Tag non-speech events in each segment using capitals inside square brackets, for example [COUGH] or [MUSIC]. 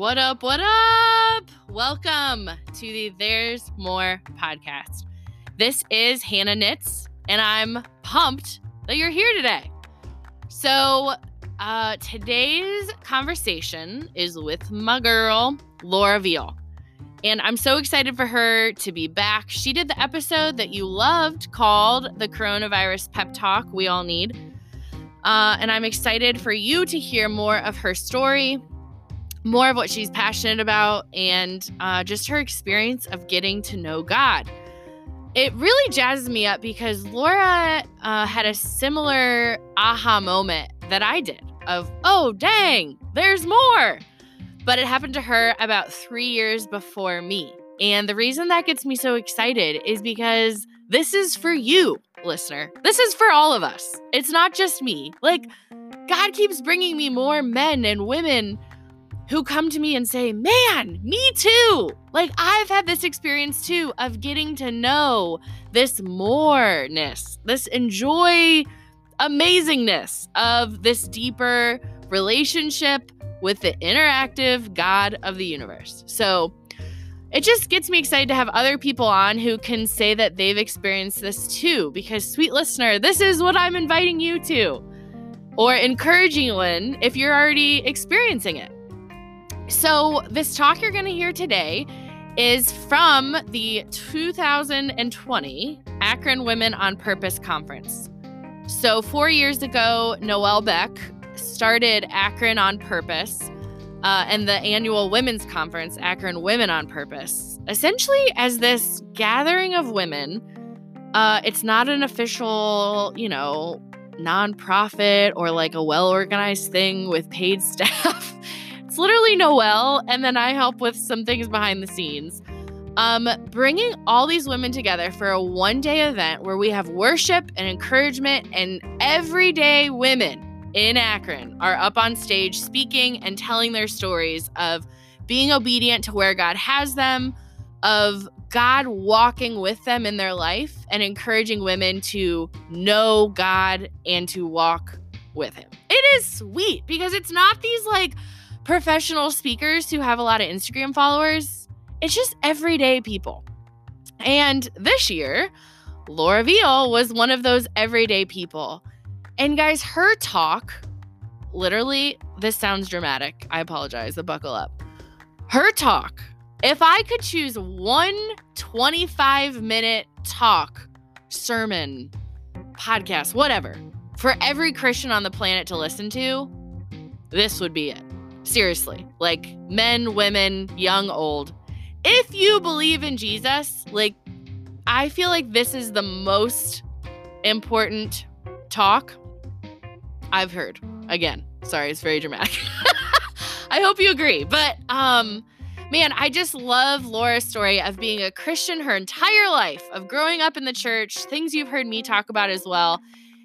What up? What up? Welcome to the There's More podcast. This is Hannah Knits, and I'm pumped that you're here today. So, uh, today's conversation is with my girl, Laura Veal. And I'm so excited for her to be back. She did the episode that you loved called The Coronavirus Pep Talk We All Need. Uh, and I'm excited for you to hear more of her story, more of what she's passionate about, and uh, just her experience of getting to know God. It really jazzes me up because Laura uh, had a similar aha moment that I did of, oh, dang, there's more. But it happened to her about three years before me. And the reason that gets me so excited is because this is for you, listener. This is for all of us. It's not just me. Like, God keeps bringing me more men and women who come to me and say, Man, me too. Like, I've had this experience too of getting to know this moreness, this enjoy amazingness of this deeper relationship with the interactive God of the universe. So it just gets me excited to have other people on who can say that they've experienced this too, because, sweet listener, this is what I'm inviting you to, or encouraging in if you're already experiencing it. So, this talk you're going to hear today is from the 2020 Akron Women on Purpose Conference. So, four years ago, Noelle Beck started Akron on Purpose uh, and the annual women's conference, Akron Women on Purpose, essentially as this gathering of women. Uh, it's not an official, you know, nonprofit or like a well organized thing with paid [LAUGHS] staff. It's literally Noelle, and then I help with some things behind the scenes. Um, bringing all these women together for a one day event where we have worship and encouragement and everyday women in Akron are up on stage speaking and telling their stories of being obedient to where God has them, of God walking with them in their life and encouraging women to know God and to walk with Him. It is sweet because it's not these like professional speakers who have a lot of Instagram followers, it's just everyday people. And this year, Laura Veal was one of those everyday people and guys, her talk, literally, this sounds dramatic. I apologize, but buckle up. Her talk, if I could choose one 25 minute talk, sermon, podcast, whatever, for every Christian on the planet to listen to, this would be it. Seriously. Like men, women, young, old. If you believe in Jesus, like, I feel like this is the most important talk I've heard. Again, sorry, it's very dramatic. [LAUGHS] I hope you agree. But um man, I just love Laura's story of being a Christian her entire life, of growing up in the church, things you've heard me talk about as well,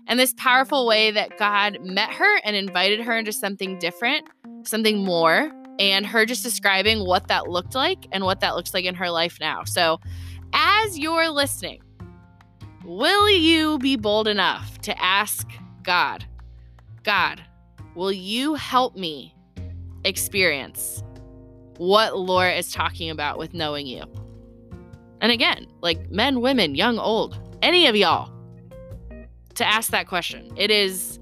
and this powerful way that God met her and invited her into something different, something more, and her just describing what that looked like and what that looks like in her life now. So, as you're listening, will you be bold enough to ask God, God, will you help me experience what Laura is talking about with knowing you? And again, like men, women, young, old, any of y'all, to ask that question. It is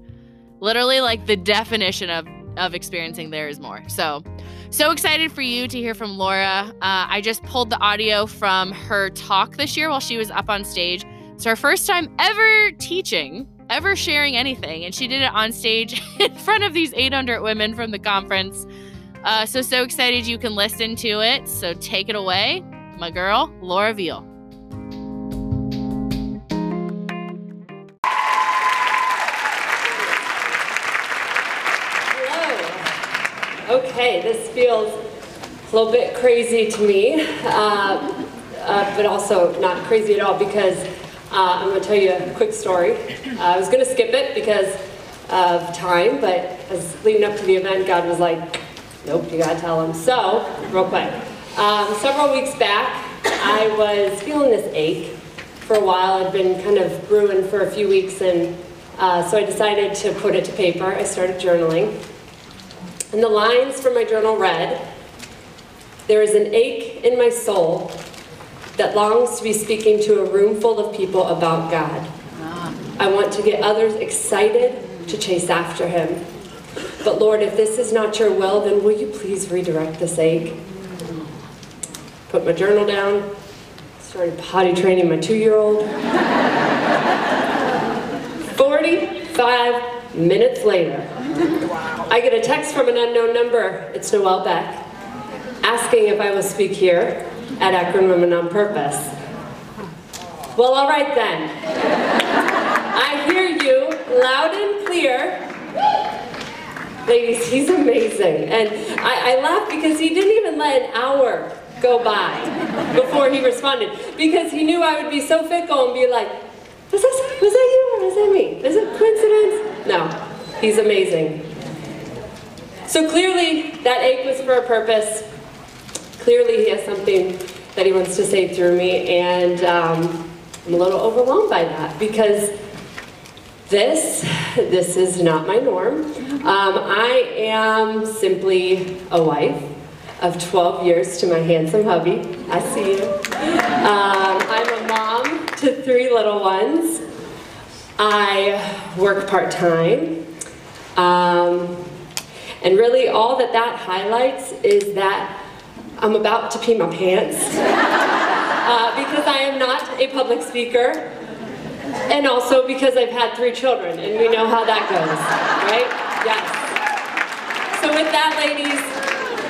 literally like the definition of of experiencing there is more. So, so excited for you to hear from Laura. Uh, I just pulled the audio from her talk this year while she was up on stage. It's her first time ever teaching ever sharing anything. And she did it on stage [LAUGHS] in front of these 800 women from the conference. Uh, so, so excited you can listen to it. So, take it away, my girl, Laura Veal. Okay, this feels a little bit crazy to me, uh, uh, but also not crazy at all because uh, I'm going to tell you a quick story. Uh, I was going to skip it because of time, but as leading up to the event, God was like, nope, you got to tell them. So, real quick. Um, several weeks back, I was feeling this ache for a while. I'd been kind of brewing for a few weeks, and uh, so I decided to put it to paper. I started journaling. And the lines from my journal read, There is an ache in my soul that longs to be speaking to a room full of people about God. I want to get others excited to chase after Him. But Lord, if this is not your will, then will you please redirect this ache? Put my journal down, started potty training my two year old. [LAUGHS] 45 minutes later, I get a text from an unknown number. It's Noelle Beck asking if I will speak here at Akron Women on Purpose. Well, all right then. I hear you loud and clear. Ladies, he's amazing. And I, I laugh because he didn't even let an hour go by before he responded because he knew I would be so fickle and be like, was, this, was that you or was that me? Is it coincidence? No, he's amazing. So clearly, that ache was for a purpose. Clearly, he has something that he wants to say through me, and um, I'm a little overwhelmed by that because this, this is not my norm. Um, I am simply a wife of 12 years to my handsome hubby. I see you. Um, I'm a mom to three little ones. I work part-time. Um, and really all that that highlights is that I'm about to pee my pants [LAUGHS] uh, because I am not a public speaker and also because I've had three children and we know how that goes, right? Yes. So with that, ladies,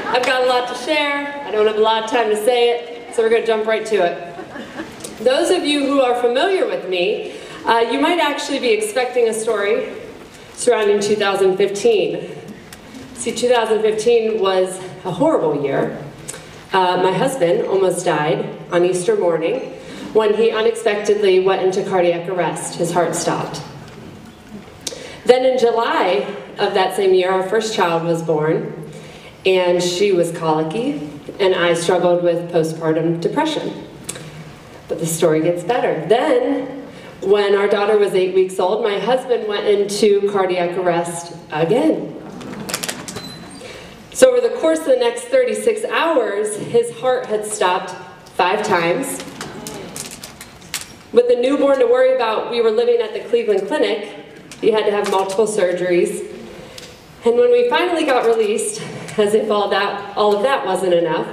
I've got a lot to share. I don't have a lot of time to say it, so we're gonna jump right to it. Those of you who are familiar with me, uh, you might actually be expecting a story surrounding 2015. See, 2015 was a horrible year. Uh, my husband almost died on Easter morning when he unexpectedly went into cardiac arrest. His heart stopped. Then in July of that same year, our first child was born, and she was colicky, and I struggled with postpartum depression. But the story gets better. Then, when our daughter was eight weeks old, my husband went into cardiac arrest again. So over the course of the next 36 hours, his heart had stopped five times. With the newborn to worry about, we were living at the Cleveland Clinic. He had to have multiple surgeries. And when we finally got released, as if all, that, all of that wasn't enough,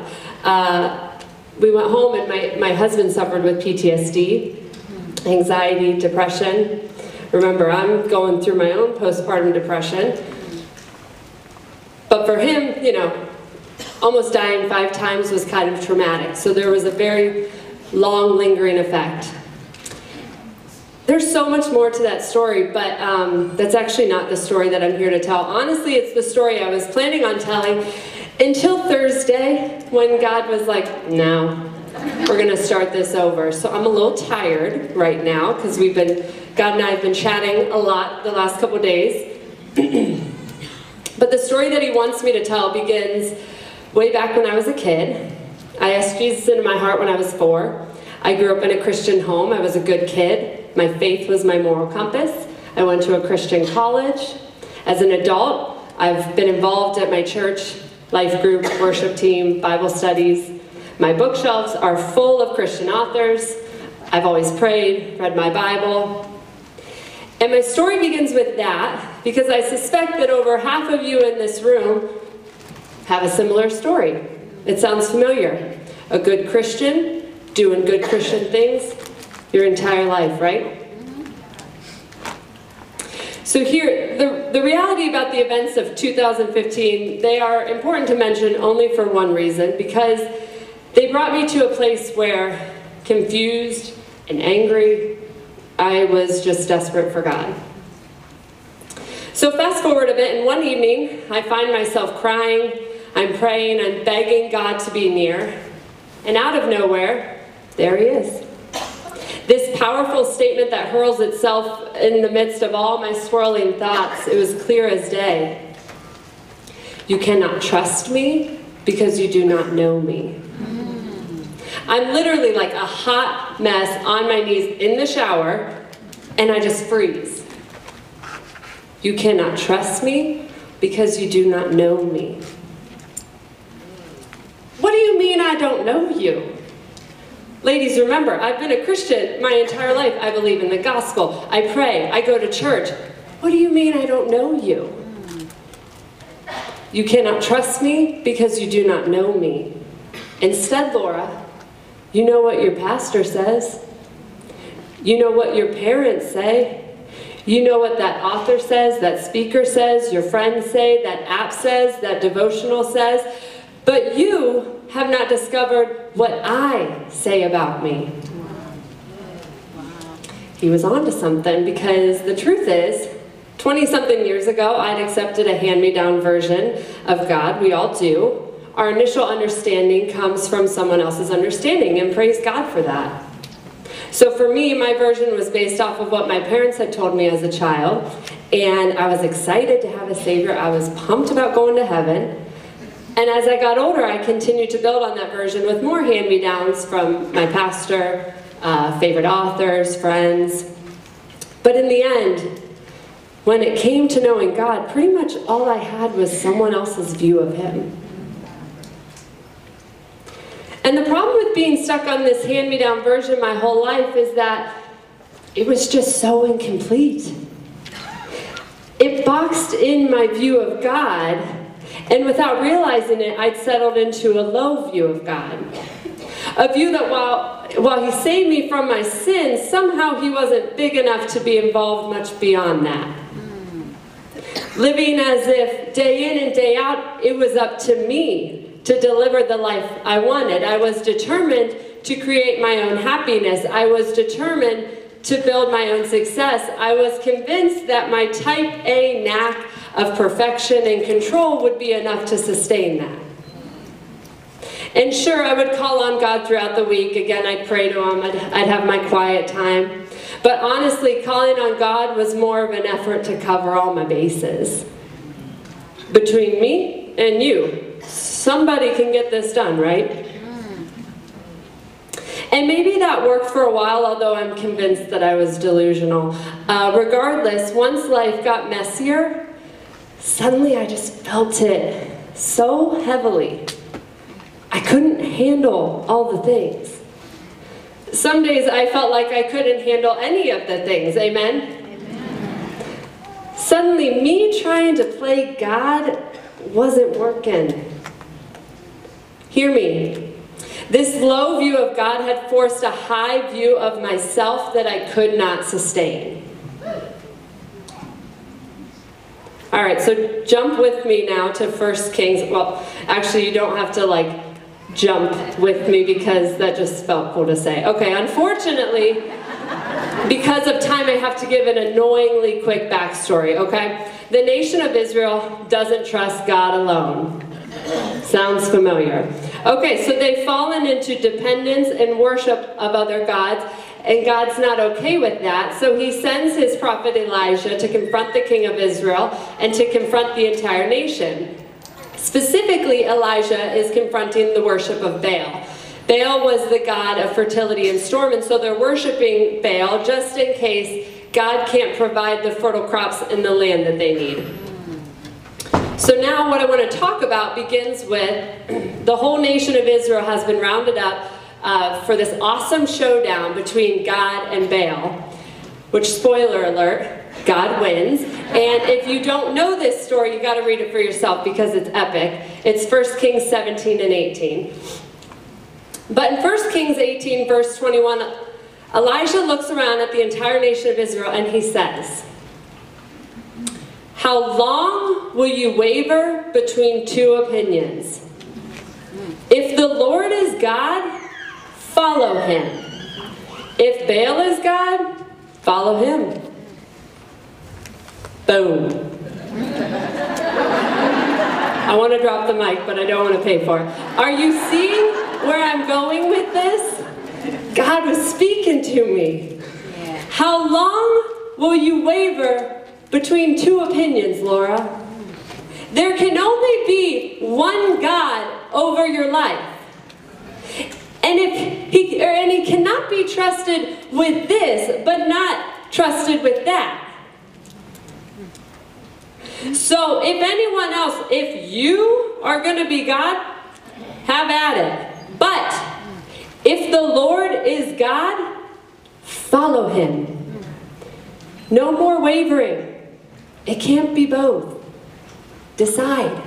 uh, we went home and my, my husband suffered with PTSD, anxiety, depression. Remember, I'm going through my own postpartum depression. But for him, you know, almost dying five times was kind of traumatic. So there was a very long lingering effect. There's so much more to that story, but um, that's actually not the story that I'm here to tell. Honestly, it's the story I was planning on telling until Thursday when God was like, no, we're going to start this over. So I'm a little tired right now because we've been, God and I have been chatting a lot the last couple days. [CLEARS THROAT] But the story that he wants me to tell begins way back when I was a kid. I asked Jesus into my heart when I was four. I grew up in a Christian home. I was a good kid. My faith was my moral compass. I went to a Christian college. As an adult, I've been involved at my church, life group, worship team, Bible studies. My bookshelves are full of Christian authors. I've always prayed, read my Bible, and my story begins with that because I suspect that over half of you in this room have a similar story. It sounds familiar. A good Christian, doing good Christian things your entire life, right? So here, the, the reality about the events of 2015, they are important to mention only for one reason, because they brought me to a place where confused and angry I was just desperate for God. So fast forward a bit, and one evening, I find myself crying, I'm praying, I'm begging God to be near, and out of nowhere, there he is. This powerful statement that hurls itself in the midst of all my swirling thoughts, it was clear as day. You cannot trust me because you do not know me. I'm literally like a hot mess on my knees in the shower, and I just freeze. You cannot trust me because you do not know me. What do you mean I don't know you. Ladies, remember, I've been a Christian my entire life. I believe in the gospel. I pray. I go to church. What do you mean I don't know you? You cannot trust me because you do not know me. Instead, Laura, you know what your pastor says. You know what your parents say. You know what that author says, that speaker says, your friends say, that app says, that devotional says. But you have not discovered what I say about me. He was onto something because the truth is, 20 something years ago, I'd accepted a hand me down version of God. We all do. Our initial understanding comes from someone else's understanding, and praise God for that. So for me, my version was based off of what my parents had told me as a child, and I was excited to have a Savior. I was pumped about going to heaven. And as I got older, I continued to build on that version with more hand-me-downs from my pastor, uh, favorite authors, friends. But in the end, when it came to knowing God, pretty much all I had was someone else's view of Him. And the problem with being stuck on this hand-me-down version my whole life is that it was just so incomplete. It boxed in my view of God, and without realizing it, I'd settled into a low view of God. A view that while, while he saved me from my sins, somehow he wasn't big enough to be involved much beyond that. Hmm. Living as if day in and day out, it was up to me to deliver the life I wanted. I was determined to create my own happiness. I was determined to build my own success. I was convinced that my type A knack of perfection and control would be enough to sustain that. And sure, I would call on God throughout the week. Again, I'd pray to Him, I'd, I'd have my quiet time. But honestly, calling on God was more of an effort to cover all my bases. Between me and you, Somebody can get this done, right? And maybe that worked for a while, although I'm convinced that I was delusional. Uh, regardless, once life got messier, suddenly I just felt it so heavily. I couldn't handle all the things. Some days I felt like I couldn't handle any of the things, amen? amen. Suddenly, me trying to play God wasn't working. Hear me. This low view of God had forced a high view of myself that I could not sustain. All right, so jump with me now to 1 Kings. Well, actually, you don't have to like jump with me because that just felt cool to say. Okay, unfortunately, because of time, I have to give an annoyingly quick backstory, okay? The nation of Israel doesn't trust God alone. Sounds familiar. Okay, so they've fallen into dependence and worship of other gods, and God's not okay with that. So he sends his prophet Elijah to confront the king of Israel and to confront the entire nation. Specifically, Elijah is confronting the worship of Baal. Baal was the god of fertility and storm, and so they're worshiping Baal just in case God can't provide the fertile crops in the land that they need. So now what I want to talk about begins with the whole nation of Israel has been rounded up uh, for this awesome showdown between God and Baal, which, spoiler alert, God wins. And if you don't know this story, you got to read it for yourself because it's epic. It's 1 Kings 17 and 18. But in 1 Kings 18, verse 21, Elijah looks around at the entire nation of Israel and he says, how long will you waver between two opinions? If the Lord is God, follow him. If Baal is God, follow him. Boom. I want to drop the mic, but I don't want to pay for it. Are you seeing where I'm going with this? God was speaking to me. How long will you waver between two opinions, Laura. There can only be one God over your life. And if he or, and he cannot be trusted with this, but not trusted with that. So if anyone else, if you are going to be God, have at it. But If the Lord is God, follow him. No more wavering. It can't be both. Decide.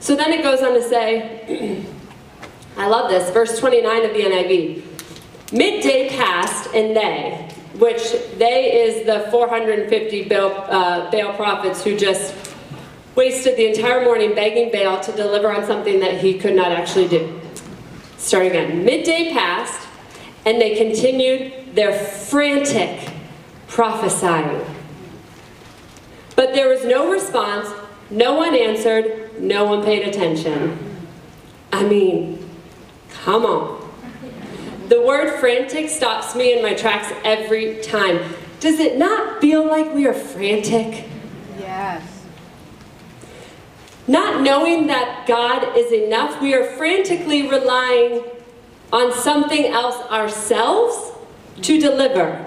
So then it goes on to say, [CLEARS THROAT] I love this, verse 29 of the NIV. Midday passed, and they, which they is the 450 Baal, uh, Baal prophets who just wasted the entire morning begging Baal to deliver on something that he could not actually do. Starting again. Midday passed, and they continued their frantic prophesying. But there was no response, no one answered, no one paid attention. I mean, come on. The word frantic stops me in my tracks every time. Does it not feel like we are frantic? Yes. Not knowing that God is enough, we are frantically relying on something else ourselves to deliver.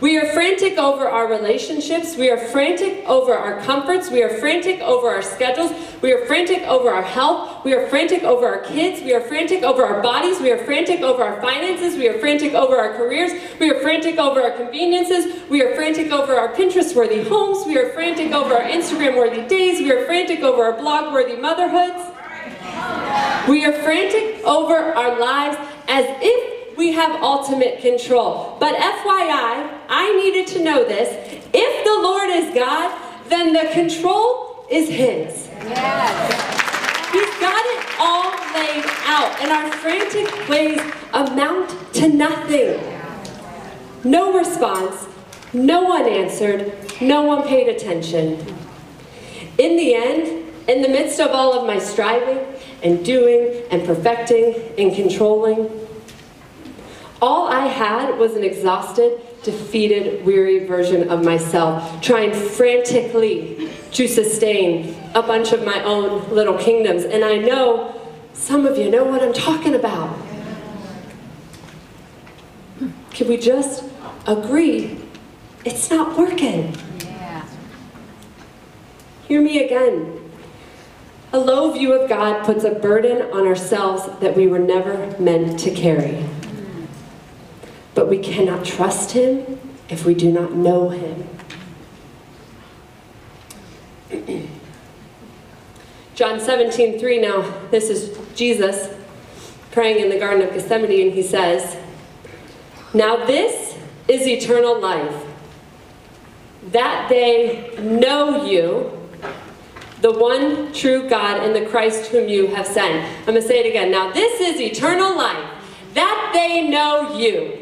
We are frantic over our relationships. We are frantic over our comforts. We are frantic over our schedules. We are frantic over our health. We are frantic over our kids. We are frantic over our bodies. We are frantic over our finances. We are frantic over our careers. We are frantic over our conveniences. We are frantic over our Pinterest worthy homes. We are frantic over our Instagram worthy days. We are frantic over our blog worthy motherhoods. We are frantic over our lives as if we have ultimate control. But FYI, I needed to know this. If the Lord is God, then the control is His. Yes. He's got it all laid out, and our frantic ways amount to nothing. No response, no one answered, no one paid attention. In the end, in the midst of all of my striving and doing and perfecting and controlling, all I had was an exhausted, defeated, weary version of myself, trying frantically to sustain a bunch of my own little kingdoms. And I know some of you know what I'm talking about. Can we just agree it's not working? Yeah. Hear me again. A low view of God puts a burden on ourselves that we were never meant to carry. But we cannot trust Him if we do not know Him. [CLEARS THROAT] John 17, 3 now, this is Jesus praying in the Garden of Gethsemane, and he says, Now this is eternal life, that they know you, the one true God and the Christ whom you have sent. I'm going to say it again. Now this is eternal life, that they know you.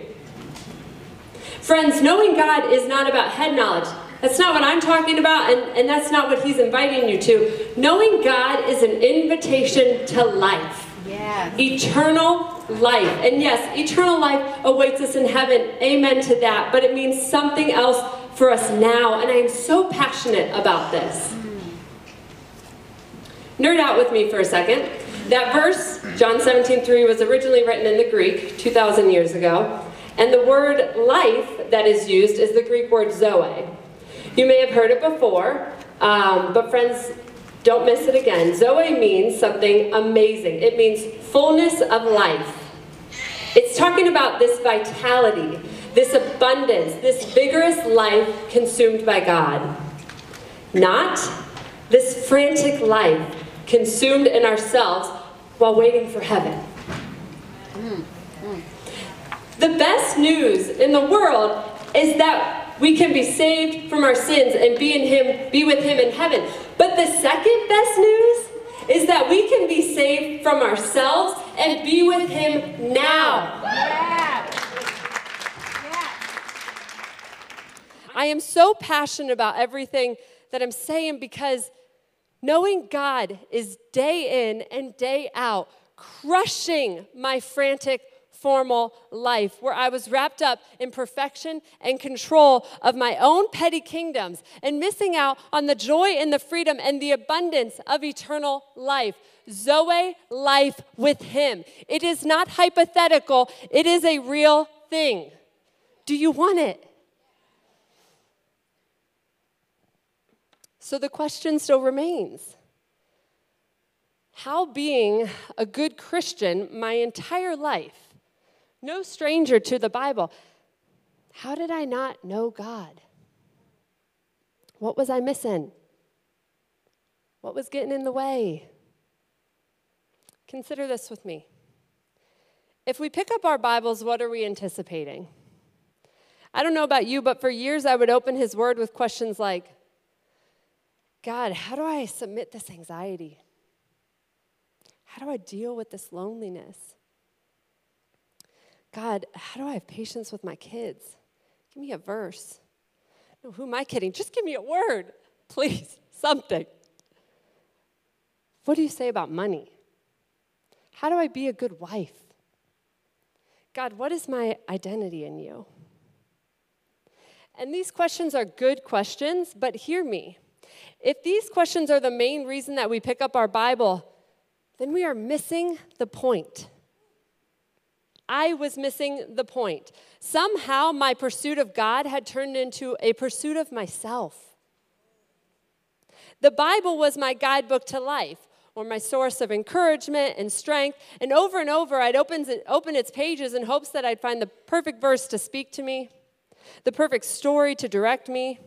Friends, knowing God is not about head knowledge. That's not what I'm talking about, and, and that's not what He's inviting you to. Knowing God is an invitation to life. Yes. Eternal life. And yes, eternal life awaits us in heaven. Amen to that. But it means something else for us now. And I am so passionate about this. Nerd out with me for a second. That verse, John 17, 3, was originally written in the Greek 2,000 years ago. And the word life that is used is the Greek word zoe. You may have heard it before, um, but friends, don't miss it again. Zoe means something amazing. It means fullness of life. It's talking about this vitality, this abundance, this vigorous life consumed by God. Not this frantic life consumed in ourselves while waiting for heaven. The best news in the world is that we can be saved from our sins and be in him be with him in heaven. But the second best news is that we can be saved from ourselves and be with him now. Yeah. I am so passionate about everything that I'm saying because knowing God is day in and day out crushing my frantic formal life where I was wrapped up in perfection and control of my own petty kingdoms and missing out on the joy and the freedom and the abundance of eternal life. Zoe life with Him. It is not hypothetical, it is a real thing. Do you want it? So the question still remains how being a good Christian my entire life, no stranger to the Bible, how did I not know God? What was I missing? What was getting in the way? Consider this with me. If we pick up our Bibles, what are we anticipating? I don't know about you, but for years I would open His Word with questions like God, how do I submit this anxiety? How do I deal with this loneliness? God, how do I have patience with my kids? Give me a verse. No, who am I kidding? Just give me a word, [LAUGHS] please, something. What do you say about money? How do I be a good wife? God, what is my identity in you? And these questions are good questions, but hear me. If these questions are the main reason that we pick up our Bible, then we are missing the point. I was missing the point. Somehow, my pursuit of God had turned into a pursuit of myself. The Bible was my guidebook to life, or my source of encouragement and strength. And over and over, I'd open, its pages in hopes that I'd find the perfect verse to speak to me, the perfect story to direct me.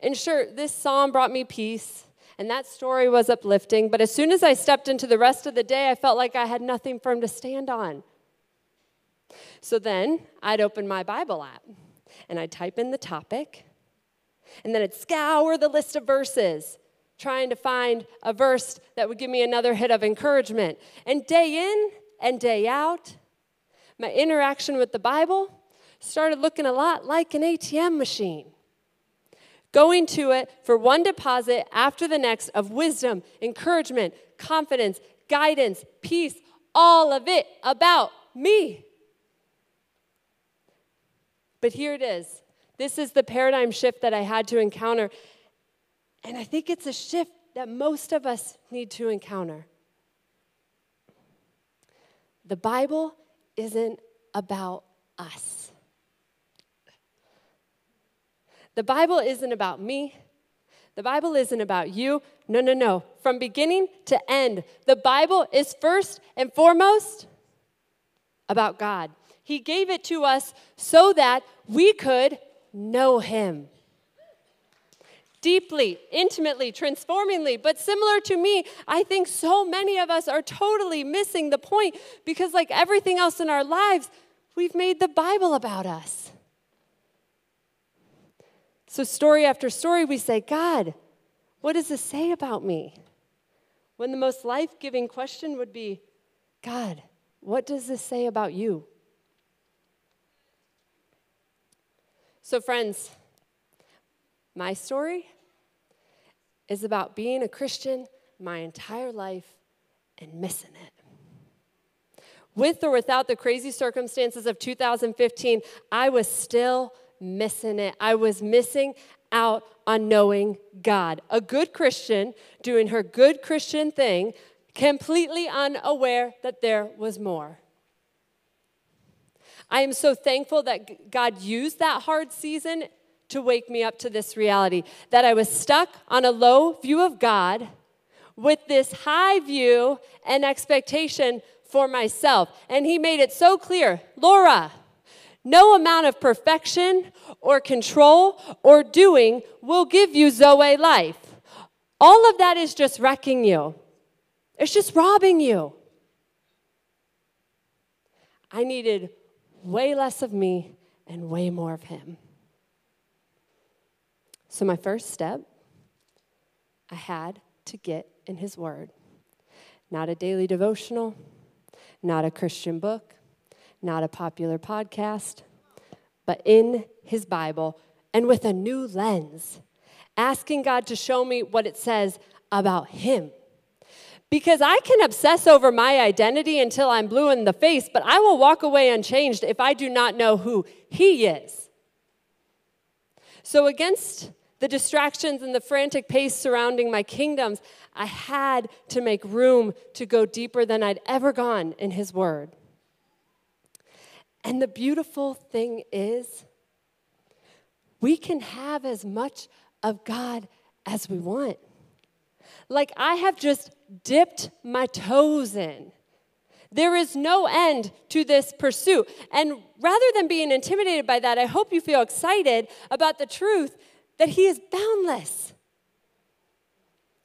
And sure, this psalm brought me peace, and that story was uplifting. But as soon as I stepped into the rest of the day, I felt like I had nothing firm to stand on. So then I'd open my Bible app and I'd type in the topic, and then I'd scour the list of verses, trying to find a verse that would give me another hit of encouragement. And day in and day out, my interaction with the Bible started looking a lot like an ATM machine. Going to it for one deposit after the next of wisdom, encouragement, confidence, guidance, peace, all of it about me. But here it is. This is the paradigm shift that I had to encounter. And I think it's a shift that most of us need to encounter. The Bible isn't about us. The Bible isn't about me. The Bible isn't about you. No, no, no. From beginning to end, the Bible is first and foremost about God. He gave it to us so that we could know Him deeply, intimately, transformingly. But similar to me, I think so many of us are totally missing the point because, like everything else in our lives, we've made the Bible about us. So, story after story, we say, God, what does this say about me? When the most life giving question would be, God, what does this say about you? So, friends, my story is about being a Christian my entire life and missing it. With or without the crazy circumstances of 2015, I was still missing it. I was missing out on knowing God. A good Christian doing her good Christian thing, completely unaware that there was more. I am so thankful that God used that hard season to wake me up to this reality that I was stuck on a low view of God with this high view and expectation for myself. And He made it so clear Laura, no amount of perfection or control or doing will give you Zoe life. All of that is just wrecking you, it's just robbing you. I needed way less of me and way more of Him. So, my first step, I had to get in His Word. Not a daily devotional, not a Christian book, not a popular podcast, but in His Bible and with a new lens, asking God to show me what it says about Him. Because I can obsess over my identity until I'm blue in the face, but I will walk away unchanged if I do not know who He is. So, against the distractions and the frantic pace surrounding my kingdoms, I had to make room to go deeper than I'd ever gone in His Word. And the beautiful thing is, we can have as much of God as we want. Like I have just dipped my toes in. There is no end to this pursuit. And rather than being intimidated by that, I hope you feel excited about the truth that He is boundless.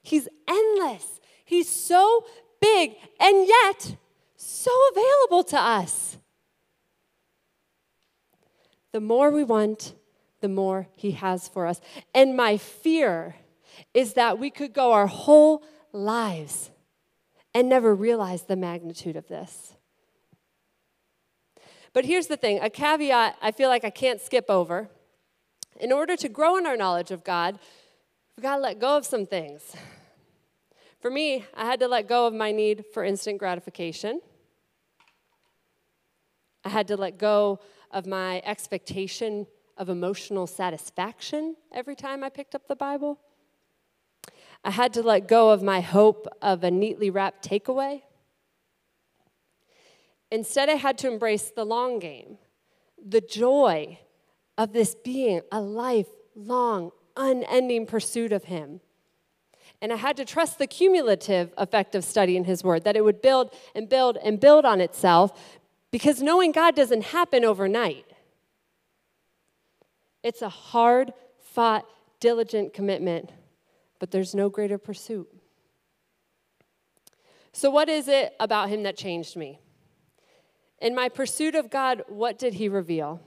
He's endless. He's so big and yet so available to us. The more we want, the more He has for us. And my fear is that we could go our whole lives and never realize the magnitude of this. But here's the thing a caveat I feel like I can't skip over. In order to grow in our knowledge of God, we've got to let go of some things. For me, I had to let go of my need for instant gratification. I had to let go of my expectation of emotional satisfaction every time I picked up the Bible. I had to let go of my hope of a neatly wrapped takeaway. Instead, I had to embrace the long game, the joy of this being a lifelong, unending pursuit of Him. And I had to trust the cumulative effect of studying His Word, that it would build and build and build on itself, because knowing God doesn't happen overnight. It's a hard fought, diligent commitment but there's no greater pursuit. So, what is it about him that changed me? In my pursuit of God, what did he reveal?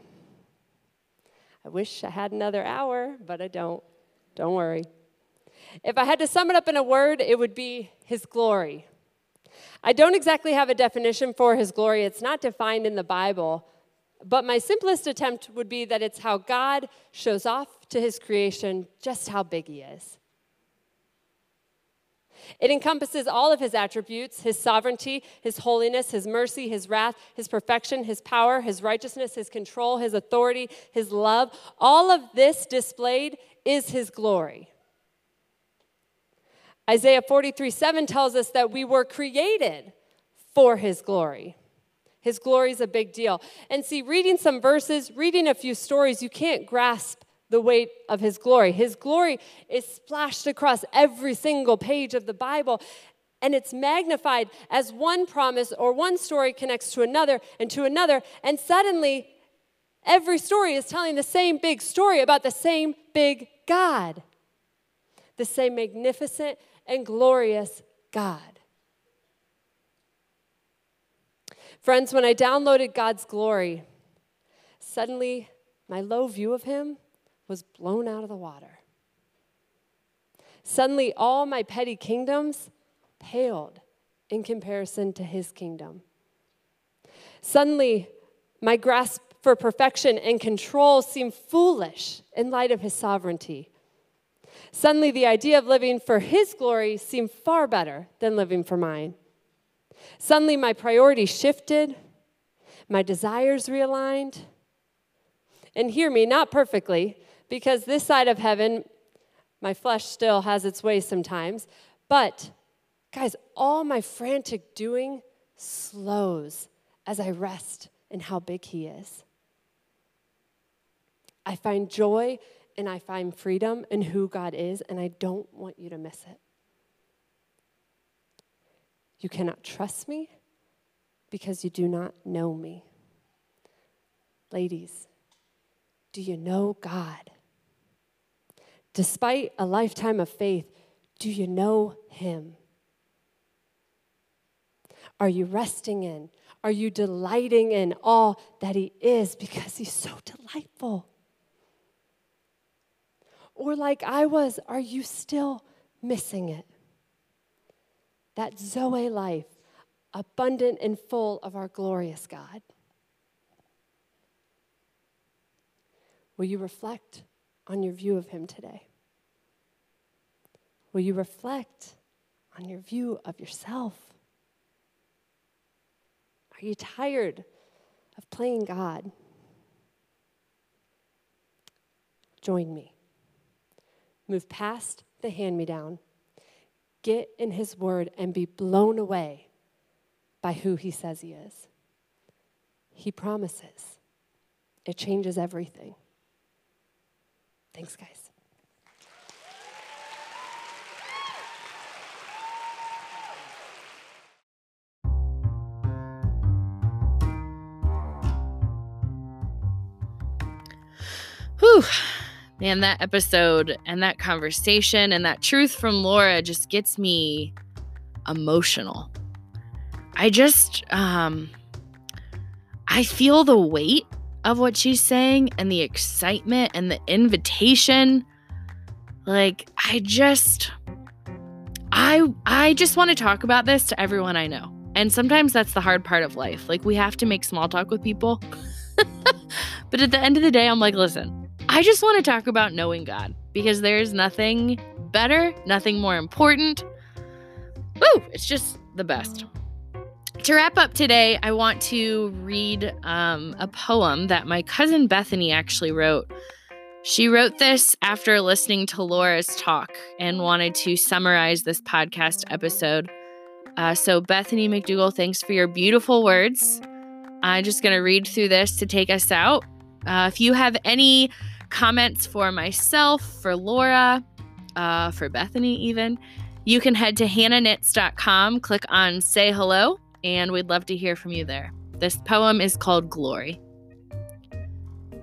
I wish I had another hour, but I don't. Don't worry. If I had to sum it up in a word, it would be his glory. I don't exactly have a definition for his glory, it's not defined in the Bible. But my simplest attempt would be that it's how God shows off to his creation just how big he is. It encompasses all of his attributes his sovereignty, his holiness, his mercy, his wrath, his perfection, his power, his righteousness, his control, his authority, his love. All of this displayed is his glory. Isaiah 43 7 tells us that we were created for his glory. His glory is a big deal. And see, reading some verses, reading a few stories, you can't grasp the weight of his glory. His glory is splashed across every single page of the Bible, and it's magnified as one promise or one story connects to another and to another, and suddenly every story is telling the same big story about the same big God, the same magnificent and glorious God. Friends, when I downloaded God's glory, suddenly my low view of him was blown out of the water. Suddenly, all my petty kingdoms paled in comparison to his kingdom. Suddenly, my grasp for perfection and control seemed foolish in light of his sovereignty. Suddenly, the idea of living for his glory seemed far better than living for mine. Suddenly, my priorities shifted, my desires realigned. And hear me, not perfectly, because this side of heaven, my flesh still has its ways sometimes. But, guys, all my frantic doing slows as I rest in how big He is. I find joy and I find freedom in who God is, and I don't want you to miss it. You cannot trust me because you do not know me. Ladies, do you know God? Despite a lifetime of faith, do you know Him? Are you resting in? Are you delighting in all that He is because He's so delightful? Or, like I was, are you still missing it? That Zoe life, abundant and full of our glorious God. Will you reflect on your view of Him today? Will you reflect on your view of yourself? Are you tired of playing God? Join me. Move past the hand me down. Get in His Word and be blown away by who He says He is. He promises, it changes everything. Thanks, guys. Whew. Man, that episode and that conversation and that truth from Laura just gets me emotional. I just, um, I feel the weight of what she's saying and the excitement and the invitation. Like, I just, I, I just want to talk about this to everyone I know. And sometimes that's the hard part of life. Like, we have to make small talk with people. [LAUGHS] but at the end of the day, I'm like, listen, I just want to talk about knowing God because there's nothing better, nothing more important. Woo! It's just the best. To wrap up today, I want to read um, a poem that my cousin Bethany actually wrote. She wrote this after listening to Laura's talk and wanted to summarize this podcast episode. Uh, so, Bethany McDougall, thanks for your beautiful words. I'm just going to read through this to take us out. Uh, if you have any comments for myself, for Laura, uh, for Bethany, even, you can head to hannahknits.com, click on say hello, and we'd love to hear from you there. This poem is called Glory.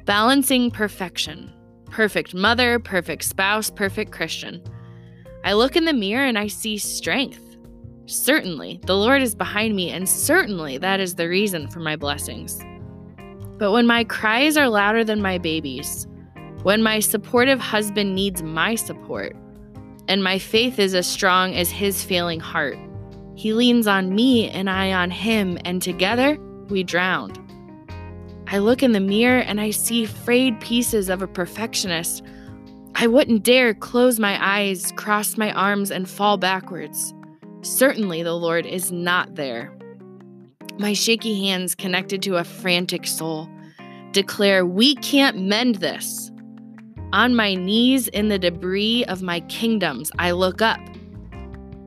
Balancing perfection. Perfect mother, perfect spouse, perfect Christian. I look in the mirror and I see strength. Certainly, the Lord is behind me, and certainly that is the reason for my blessings. But when my cries are louder than my baby's, when my supportive husband needs my support, and my faith is as strong as his failing heart, he leans on me and I on him, and together we drowned. I look in the mirror and I see frayed pieces of a perfectionist. I wouldn't dare close my eyes, cross my arms, and fall backwards. Certainly, the Lord is not there. My shaky hands connected to a frantic soul declare, We can't mend this. On my knees in the debris of my kingdoms, I look up,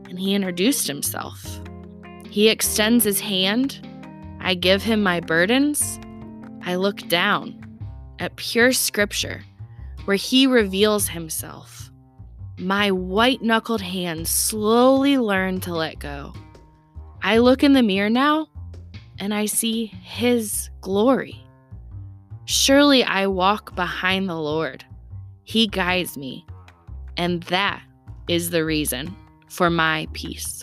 and he introduced himself. He extends his hand. I give him my burdens. I look down at pure scripture where he reveals himself. My white knuckled hands slowly learn to let go. I look in the mirror now and I see His glory. Surely I walk behind the Lord. He guides me, and that is the reason for my peace.